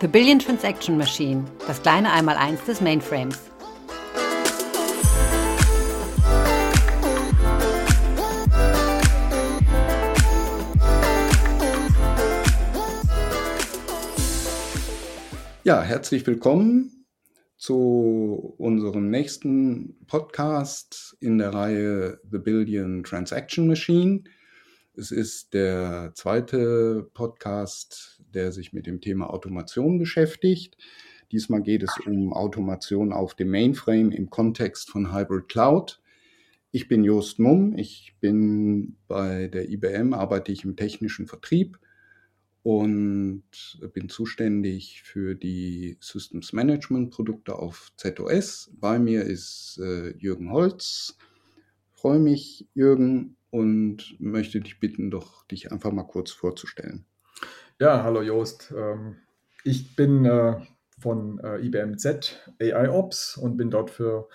The Billion Transaction Machine, das kleine Einmaleins des Mainframes. Ja, herzlich willkommen zu unserem nächsten Podcast in der Reihe The Billion Transaction Machine. Es ist der zweite Podcast, der sich mit dem Thema Automation beschäftigt. Diesmal geht es um Automation auf dem Mainframe im Kontext von Hybrid Cloud. Ich bin Jost Mumm, ich bin bei der IBM, arbeite ich im technischen Vertrieb und bin zuständig für die Systems Management Produkte auf ZOS. Bei mir ist äh, Jürgen Holz. Freue mich, Jürgen, und möchte dich bitten, doch dich einfach mal kurz vorzustellen. Ja, hallo Jost. Ähm, ich bin äh, von äh, IBM Z AI Ops und bin dort für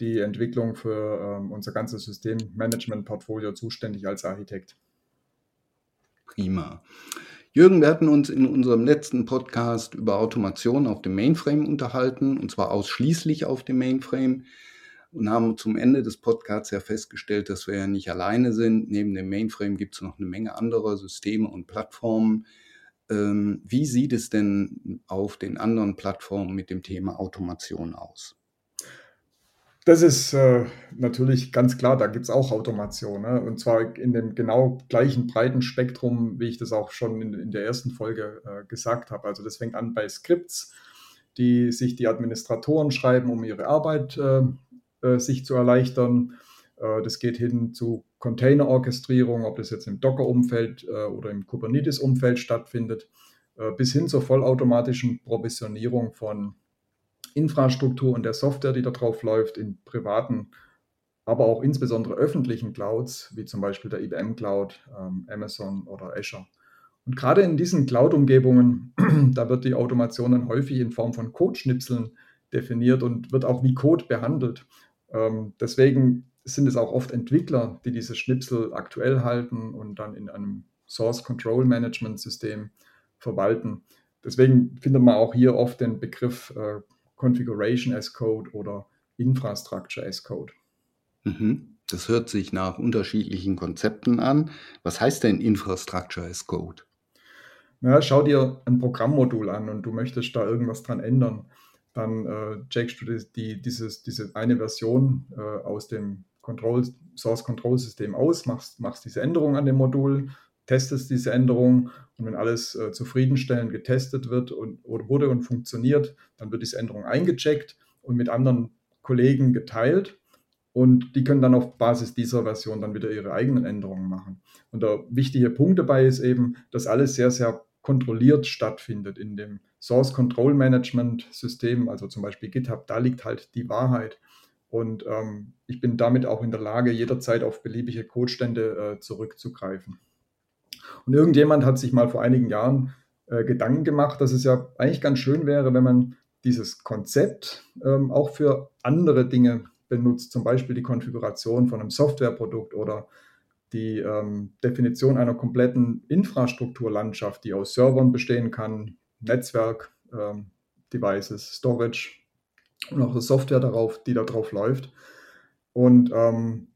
die Entwicklung für ähm, unser ganzes Systemmanagement-Portfolio zuständig als Architekt. Prima. Jürgen, wir hatten uns in unserem letzten Podcast über Automation auf dem Mainframe unterhalten, und zwar ausschließlich auf dem Mainframe, und haben zum Ende des Podcasts ja festgestellt, dass wir ja nicht alleine sind. Neben dem Mainframe gibt es noch eine Menge anderer Systeme und Plattformen. Ähm, wie sieht es denn auf den anderen Plattformen mit dem Thema Automation aus? Das ist äh, natürlich ganz klar, da gibt es auch Automation. Ne? Und zwar in dem genau gleichen breiten Spektrum, wie ich das auch schon in, in der ersten Folge äh, gesagt habe. Also das fängt an bei Skripts, die sich die Administratoren schreiben, um ihre Arbeit äh, äh sich zu erleichtern. Äh, das geht hin zu Container-Orchestrierung, ob das jetzt im Docker-Umfeld äh, oder im Kubernetes-Umfeld stattfindet, bis hin zur vollautomatischen Provisionierung von Infrastruktur und der Software, die da drauf läuft, in privaten, aber auch insbesondere öffentlichen Clouds, wie zum Beispiel der IBM Cloud, ähm, Amazon oder Azure. Und gerade in diesen Cloud-Umgebungen, da wird die Automation dann häufig in Form von Codeschnipseln definiert und wird auch wie Code behandelt. Ähm, deswegen sind es auch oft Entwickler, die diese Schnipsel aktuell halten und dann in einem Source Control Management System verwalten. Deswegen findet man auch hier oft den Begriff äh, Configuration as Code oder Infrastructure as Code. Mhm. Das hört sich nach unterschiedlichen Konzepten an. Was heißt denn Infrastructure as Code? Ja, schau dir ein Programmmodul an und du möchtest da irgendwas dran ändern. Dann äh, checkst du die, die, dieses, diese eine Version äh, aus dem Control, Source Control System aus, machst, machst diese Änderung an dem Modul, testest diese Änderung und wenn alles äh, zufriedenstellend getestet wird und wurde und funktioniert, dann wird diese Änderung eingecheckt und mit anderen Kollegen geteilt und die können dann auf Basis dieser Version dann wieder ihre eigenen Änderungen machen. Und der wichtige Punkt dabei ist eben, dass alles sehr, sehr kontrolliert stattfindet in dem Source Control Management System, also zum Beispiel GitHub, da liegt halt die Wahrheit. Und ähm, ich bin damit auch in der Lage, jederzeit auf beliebige Codestände äh, zurückzugreifen. Und irgendjemand hat sich mal vor einigen Jahren äh, Gedanken gemacht, dass es ja eigentlich ganz schön wäre, wenn man dieses Konzept ähm, auch für andere Dinge benutzt, zum Beispiel die Konfiguration von einem Softwareprodukt oder die ähm, Definition einer kompletten Infrastrukturlandschaft, die aus Servern bestehen kann, Netzwerk, ähm, Devices, Storage und auch Software darauf, die da drauf läuft. Und ähm,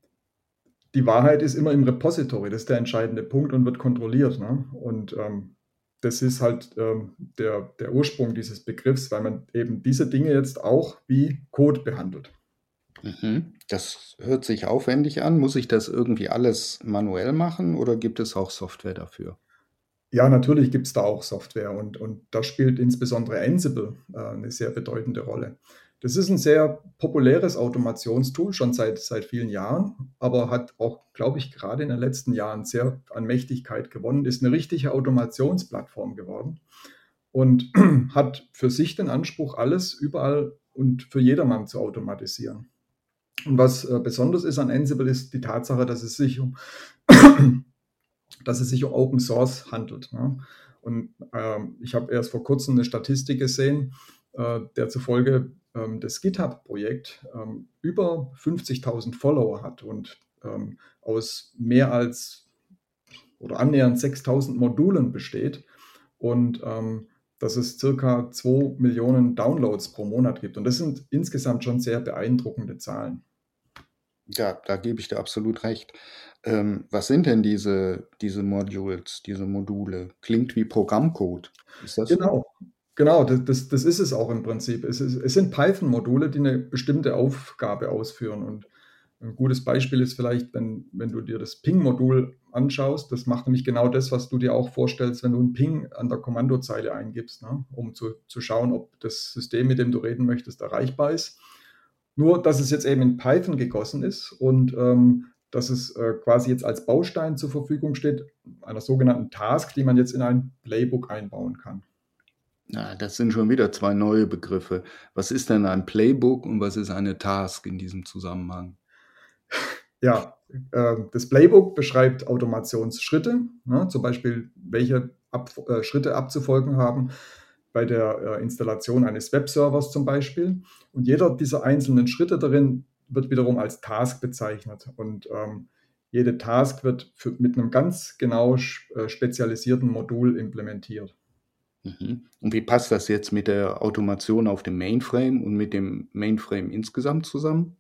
die Wahrheit ist immer im Repository, das ist der entscheidende Punkt und wird kontrolliert. Ne? Und ähm, das ist halt ähm, der, der Ursprung dieses Begriffs, weil man eben diese Dinge jetzt auch wie Code behandelt. Mhm. Das hört sich aufwendig an. Muss ich das irgendwie alles manuell machen oder gibt es auch Software dafür? Ja, natürlich gibt es da auch Software und, und da spielt insbesondere Ansible äh, eine sehr bedeutende Rolle. Das ist ein sehr populäres Automationstool, schon seit, seit vielen Jahren, aber hat auch, glaube ich, gerade in den letzten Jahren sehr an Mächtigkeit gewonnen, ist eine richtige Automationsplattform geworden und hat für sich den Anspruch, alles überall und für jedermann zu automatisieren. Und was äh, besonders ist an Ansible, ist die Tatsache, dass es sich um, dass es sich um Open Source handelt. Ne? Und ähm, ich habe erst vor kurzem eine Statistik gesehen, äh, der zufolge das GitHub-Projekt ähm, über 50.000 Follower hat und ähm, aus mehr als oder annähernd 6.000 Modulen besteht. Und ähm, dass es circa 2 Millionen Downloads pro Monat gibt. Und das sind insgesamt schon sehr beeindruckende Zahlen. Ja, da gebe ich dir absolut recht. Ähm, was sind denn diese, diese Modules, diese Module? Klingt wie Programmcode. Ist das genau, so? Genau, das, das, das, ist es auch im Prinzip. Es, ist, es sind Python-Module, die eine bestimmte Aufgabe ausführen. Und ein gutes Beispiel ist vielleicht, wenn, wenn du dir das Ping-Modul anschaust, das macht nämlich genau das, was du dir auch vorstellst, wenn du ein Ping an der Kommandozeile eingibst, ne? um zu, zu schauen, ob das System, mit dem du reden möchtest, erreichbar ist. Nur, dass es jetzt eben in Python gegossen ist und ähm, dass es äh, quasi jetzt als Baustein zur Verfügung steht, einer sogenannten Task, die man jetzt in ein Playbook einbauen kann. Na, das sind schon wieder zwei neue Begriffe. Was ist denn ein Playbook und was ist eine Task in diesem Zusammenhang? Ja, äh, das Playbook beschreibt Automationsschritte, ne, zum Beispiel welche Ab äh, Schritte abzufolgen haben bei der äh, Installation eines Webservers zum Beispiel. Und jeder dieser einzelnen Schritte darin wird wiederum als Task bezeichnet. Und ähm, jede Task wird für, mit einem ganz genau äh, spezialisierten Modul implementiert. Mhm. Und wie passt das jetzt mit der Automation auf dem Mainframe und mit dem Mainframe insgesamt zusammen?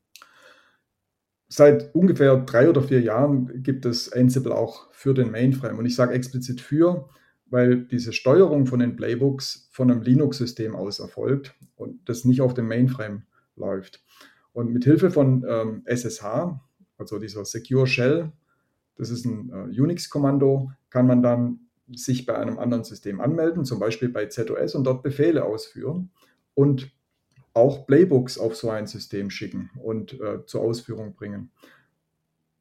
Seit ungefähr drei oder vier Jahren gibt es Ansible auch für den Mainframe. Und ich sage explizit für, weil diese Steuerung von den Playbooks von einem Linux-System aus erfolgt und das nicht auf dem Mainframe läuft. Und mit Hilfe von ähm, SSH, also dieser Secure Shell, das ist ein äh, Unix-Kommando, kann man dann sich bei einem anderen System anmelden, zum Beispiel bei ZOS und dort Befehle ausführen und auch Playbooks auf so ein System schicken und äh, zur Ausführung bringen.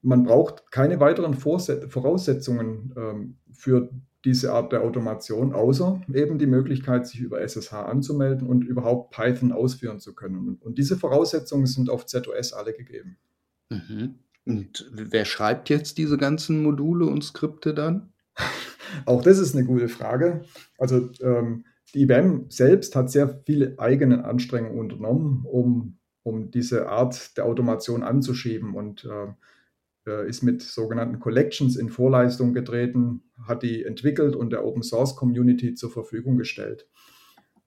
Man braucht keine weiteren Voraussetzungen ähm, für diese Art der Automation, außer eben die Möglichkeit, sich über SSH anzumelden und überhaupt Python ausführen zu können. Und diese Voraussetzungen sind auf ZOS alle gegeben. Mhm. Und wer schreibt jetzt diese ganzen Module und Skripte dann? Auch das ist eine gute Frage. Also ähm, die IBM selbst hat sehr viele eigene Anstrengungen unternommen, um, um diese Art der Automation anzuschieben und äh, äh, ist mit sogenannten Collections in Vorleistung getreten, hat die entwickelt und der Open Source Community zur Verfügung gestellt.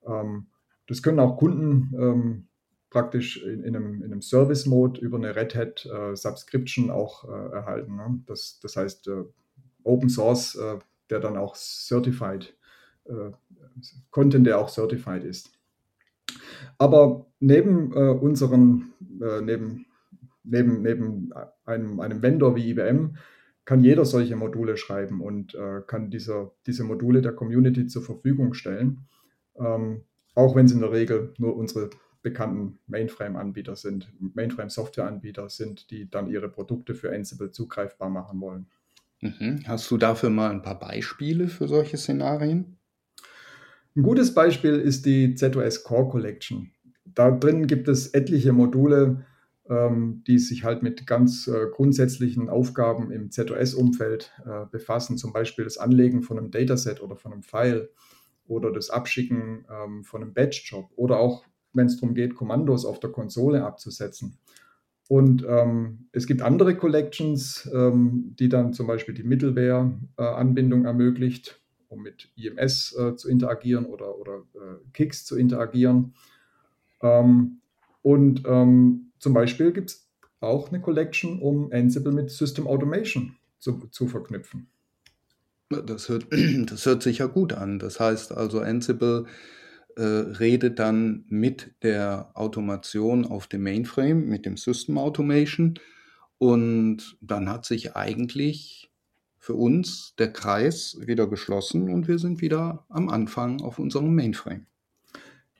Ähm, das können auch Kunden ähm, praktisch in, in, einem, in einem Service-Mode über eine Red Hat äh, Subscription auch äh, erhalten. Ne? Das, das heißt, äh, Open Source, äh, der dann auch certified, äh, Content, der auch certified ist. Aber neben unseren, neben neben, neben einem, einem Vendor wie IBM kann jeder solche Module schreiben und äh, kann diese, diese Module der Community zur Verfügung stellen, ähm, auch wenn es in der Regel nur unsere bekannten Mainframe-Anbieter sind, Mainframe-Software-Anbieter sind, die dann ihre Produkte für Ansible zugreifbar machen wollen. Mhm. Hast du dafür mal ein paar Beispiele für solche Szenarien? Ein gutes Beispiel ist die ZOS Core Collection. Da drin gibt es etliche Module, ähm, die sich halt mit ganz äh, grundsätzlichen Aufgaben im ZOS-Umfeld äh, befassen, zum Beispiel das Anlegen von einem Dataset oder von einem File oder das Abschicken ähm, von einem Batch-Job oder auch, wenn es darum geht, Kommandos auf der Konsole abzusetzen. Und ähm, es gibt andere Collections, ähm, die dann zum Beispiel die Middleware-Anbindung äh, ermöglicht, um mit IMS äh, zu interagieren oder, oder äh, Kicks zu interagieren. Ähm, und ähm, zum Beispiel gibt es auch eine Collection, um Ansible mit System Automation zu, zu verknüpfen. Das hört, das hört sich ja gut an. Das heißt also, Ansible äh, redet dann mit der Automation auf dem Mainframe, mit dem System Automation. Und dann hat sich eigentlich für uns der Kreis wieder geschlossen und wir sind wieder am Anfang auf unserem Mainframe.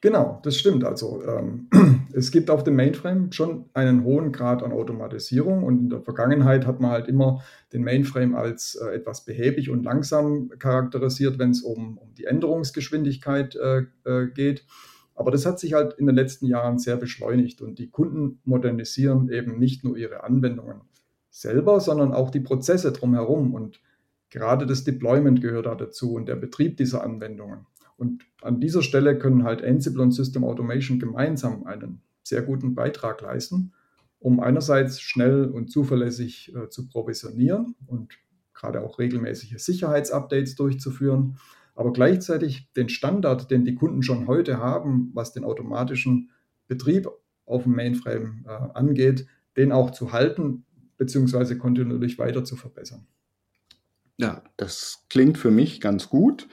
Genau, das stimmt. Also ähm, es gibt auf dem Mainframe schon einen hohen Grad an Automatisierung und in der Vergangenheit hat man halt immer den Mainframe als äh, etwas behäbig und langsam charakterisiert, wenn es um, um die Änderungsgeschwindigkeit äh, äh, geht. Aber das hat sich halt in den letzten Jahren sehr beschleunigt und die Kunden modernisieren eben nicht nur ihre Anwendungen selber, sondern auch die Prozesse drumherum und gerade das Deployment gehört da dazu und der Betrieb dieser Anwendungen. Und an dieser Stelle können halt Ansible und System Automation gemeinsam einen sehr guten Beitrag leisten, um einerseits schnell und zuverlässig äh, zu provisionieren und gerade auch regelmäßige Sicherheitsupdates durchzuführen, aber gleichzeitig den Standard, den die Kunden schon heute haben, was den automatischen Betrieb auf dem Mainframe äh, angeht, den auch zu halten bzw. kontinuierlich weiter zu verbessern. Ja, das klingt für mich ganz gut.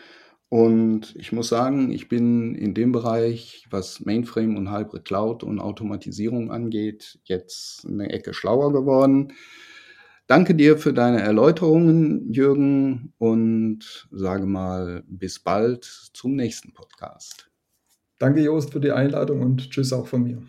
Und ich muss sagen, ich bin in dem Bereich, was Mainframe und Hybrid Cloud und Automatisierung angeht, jetzt eine Ecke schlauer geworden. Danke dir für deine Erläuterungen, Jürgen, und sage mal bis bald zum nächsten Podcast. Danke, Jost, für die Einladung und tschüss auch von mir.